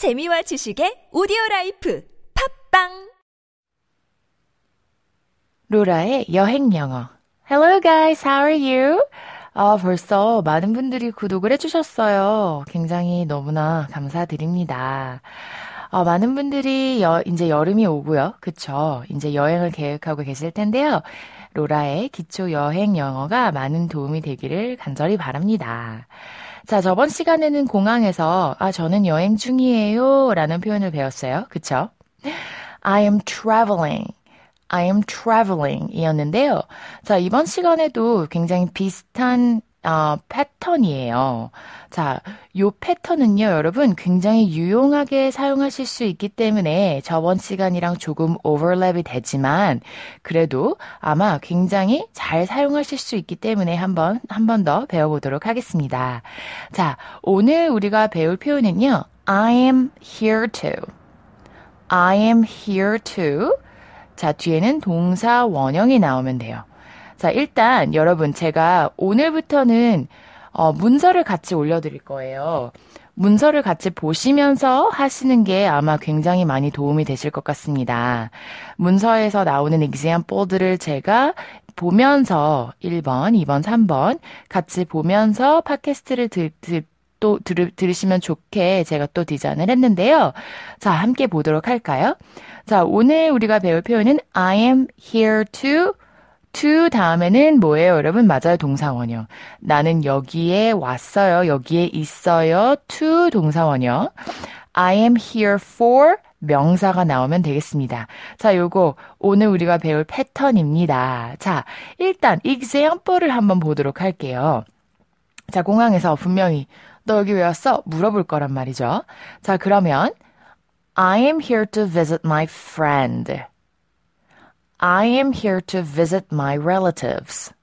재미와 지식의 오디오 라이프 팟빵 로라의 여행 영어. Hello guys, how are you? 아, 벌써 많은 분들이 구독을 해주셨어요. 굉장히 너무나 감사드립니다. 어, 많은 분들이 여, 이제 여름이 오고요. 그쵸? 이제 여행을 계획하고 계실 텐데요. 로라의 기초 여행 영어가 많은 도움이 되기를 간절히 바랍니다. 자, 저번 시간에는 공항에서, 아, 저는 여행 중이에요. 라는 표현을 배웠어요. 그쵸? I am traveling. I am traveling 이었는데요. 자, 이번 시간에도 굉장히 비슷한 어, 패턴이에요. 자, 요 패턴은요, 여러분, 굉장히 유용하게 사용하실 수 있기 때문에 저번 시간이랑 조금 오버랩이 되지만, 그래도 아마 굉장히 잘 사용하실 수 있기 때문에 한번, 한 번 더 배워보도록 하겠습니다. 자, 오늘 우리가 배울 표현은요, I am here to. I am here to. 자, 뒤에는 동사 원형이 나오면 돼요. 자, 일단 여러분 제가 오늘부터는 어, 문서를 같이 올려드릴 거예요. 문서를 같이 보시면서 하시는 게 아마 굉장히 많이 도움이 되실 것 같습니다. 문서에서 나오는 example들을 제가 보면서 1번, 2번, 3번 같이 보면서 팟캐스트를 들, 들, 또 들, 들으시면 좋게 제가 또 디자인을 했는데요. 자, 함께 보도록 할까요? 자, 오늘 우리가 배울 표현은 I am here to to 다음에는 뭐예요, 여러분? 맞아요, 동사원형. 나는 여기에 왔어요. 여기에 있어요. to 동사원형. I am here for 명사가 나오면 되겠습니다. 자, 요거 오늘 우리가 배울 패턴입니다. 자, 일단 example를 한번 보도록 할게요. 자, 공항에서 분명히 너 여기 왜 왔어? 물어볼 거란 말이죠. 자, 그러면 I am here to visit my friend. I am here to visit my relatives.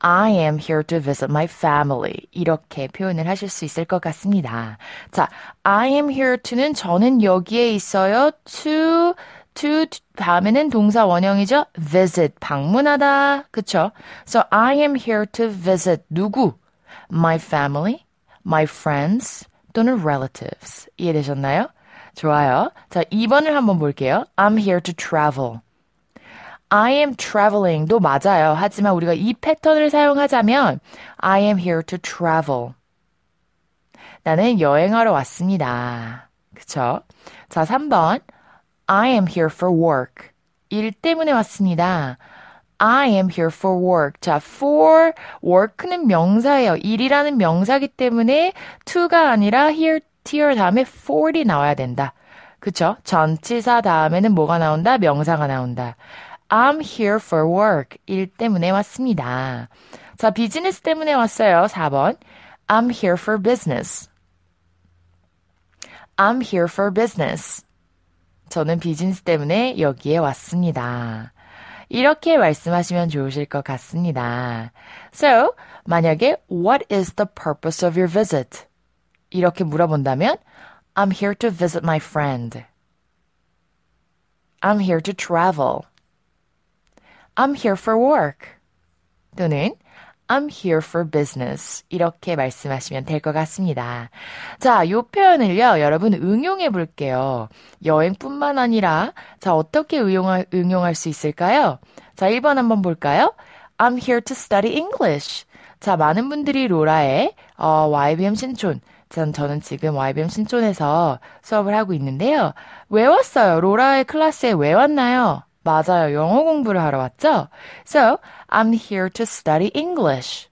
I am here to visit my family. 이렇게 표현을 하실 수 있을 것 같습니다. 자, I am here to는 저는 여기에 있어요. to, to 다음에는 동사 원형이죠. visit, 방문하다. 그쵸? So I am here to visit 누구? My family, my friends 또는 relatives. 이해되셨나요? 좋아요. 자, 2번을 한번 볼게요. I'm here to travel. I am traveling도 맞아요. 하지만 우리가 이 패턴을 사용하자면 I am here to travel. 나는 여행하러 왔습니다. 그쵸? 자, 3번. I am here for work. 일 때문에 왔습니다. I am here for work. 자, for work는 명사예요. 일이라는 명사기 때문에 to가 아니라 here, here 다음에 for이 나와야 된다. 그쵸? 전치사 다음에는 뭐가 나온다? 명사가 나온다. I'm here for work. 일 때문에 왔습니다. 자, 비즈니스 때문에 왔어요. 4번. I'm here for business. I'm here for business. 저는 비즈니스 때문에 여기에 왔습니다. 이렇게 말씀하시면 좋으실 것 같습니다. So, 만약에 What is the purpose of your visit? 이렇게 물어본다면 I'm here to visit my friend. I'm here to travel. I'm here for work. 또는 I'm here for business. 이렇게 말씀하시면 될 것 같습니다. 자, 이 표현을요, 여러분 응용해 볼게요. 여행뿐만 아니라, 자, 어떻게 응용할, 응용할 수 있을까요? 자, 1번 한번 볼까요? I'm here to study English. 자, 많은 분들이 로라의 어, YBM 신촌, 전, 저는 지금 YBM 신촌에서 수업을 하고 있는데요. 왜 왔어요? 로라의 클래스에 왜 왔나요? 맞아요. 영어 공부를 하러 왔죠? So, I'm here to study English.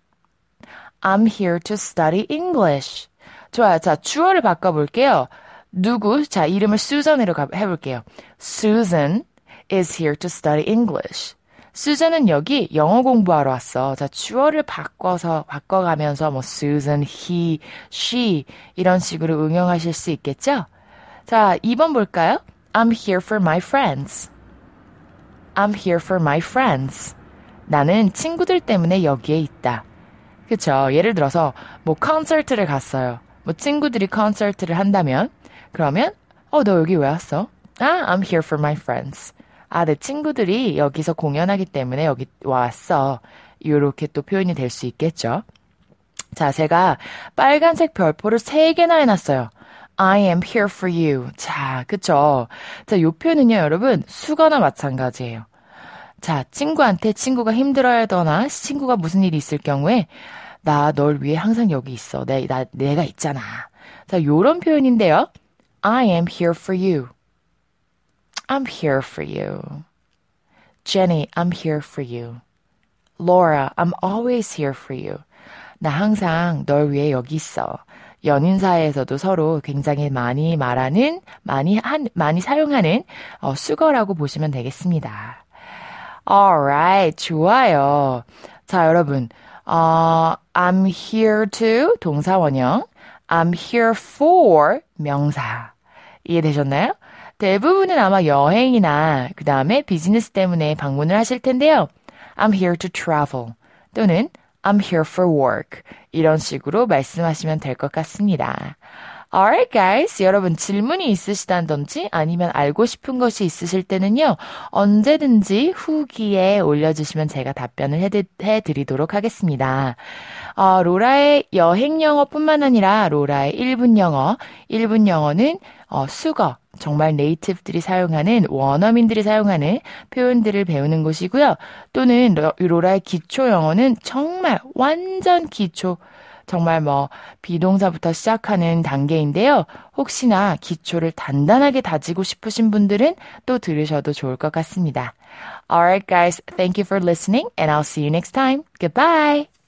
I'm here to study English. 좋아요. 자, 주어를 바꿔볼게요. 누구? 자, 이름을 수전으로 해볼게요. Susan is here to study English. 수잔은 여기 영어 공부하러 왔어. 자, 주어를 바꿔서, 바꿔가면서 뭐 Susan, he, she 이런 식으로 응용하실 수 있겠죠? 자, 2번 볼까요? I'm here for my friends. I'm here for my friends. 나는 친구들 때문에 여기에 있다. 그쵸. 예를 들어서, 뭐, 콘서트를 갔어요. 뭐, 친구들이 콘서트를 한다면, 그러면, 어, 너 여기 왜 왔어? 아, I'm here for my friends. 아, 내 친구들이 여기서 공연하기 때문에 여기 왔어. 이렇게 또 표현이 될 수 있겠죠. 자, 제가 빨간색 별표를 3개나 해놨어요. I am here for you. 자, 그쵸. 자, 요 표현은요, 여러분, 수거나 마찬가지예요. 자, 친구한테 친구가 힘들어하거나 친구가 무슨 일이 있을 경우에 나 널 위해 항상 여기 있어. 내, 나, 내가 있잖아. 자, 요런 표현인데요. I am here for you. I'm here for you. Jenny, I'm here for you. Laura, I'm always here for you. 나 항상 널 위해 여기 있어. 연인 사이에서도 서로 굉장히 많이 말하는, 많이 한, 많이 사용하는 어, 수거라고 보시면 되겠습니다. alright, 좋아요. 자, 여러분, 어, I'm here to 동사 원형, I'm here for 명사. 이해되셨나요? 대부분은 아마 여행이나 그 다음에 비즈니스 때문에 방문을 하실 텐데요. I'm here to travel 또는 I'm here for work. 이런 식으로 말씀하시면 될 것 같습니다. Alright, guys. 여러분 질문이 있으시다든지 아니면 알고 싶은 것이 있으실 때는요, 언제든지 후기에 올려주시면 제가 답변을 해드리도록 하겠습니다. 어, 로라의 여행 영어뿐만 아니라 로라의 1분 영어, 1분 영어는 어, 수거, 정말 네이티브들이 사용하는 원어민들이 사용하는 표현들을 배우는 곳이고요. 또는 로라의 기초 영어는 정말 완전 기초 정말 뭐 비동사부터 시작하는 단계인데요. 혹시나 기초를 단단하게 다지고 싶으신 분들은 또 들으셔도 좋을 것 같습니다. Alright guys, thank you for listening and I'll see you next time. Goodbye!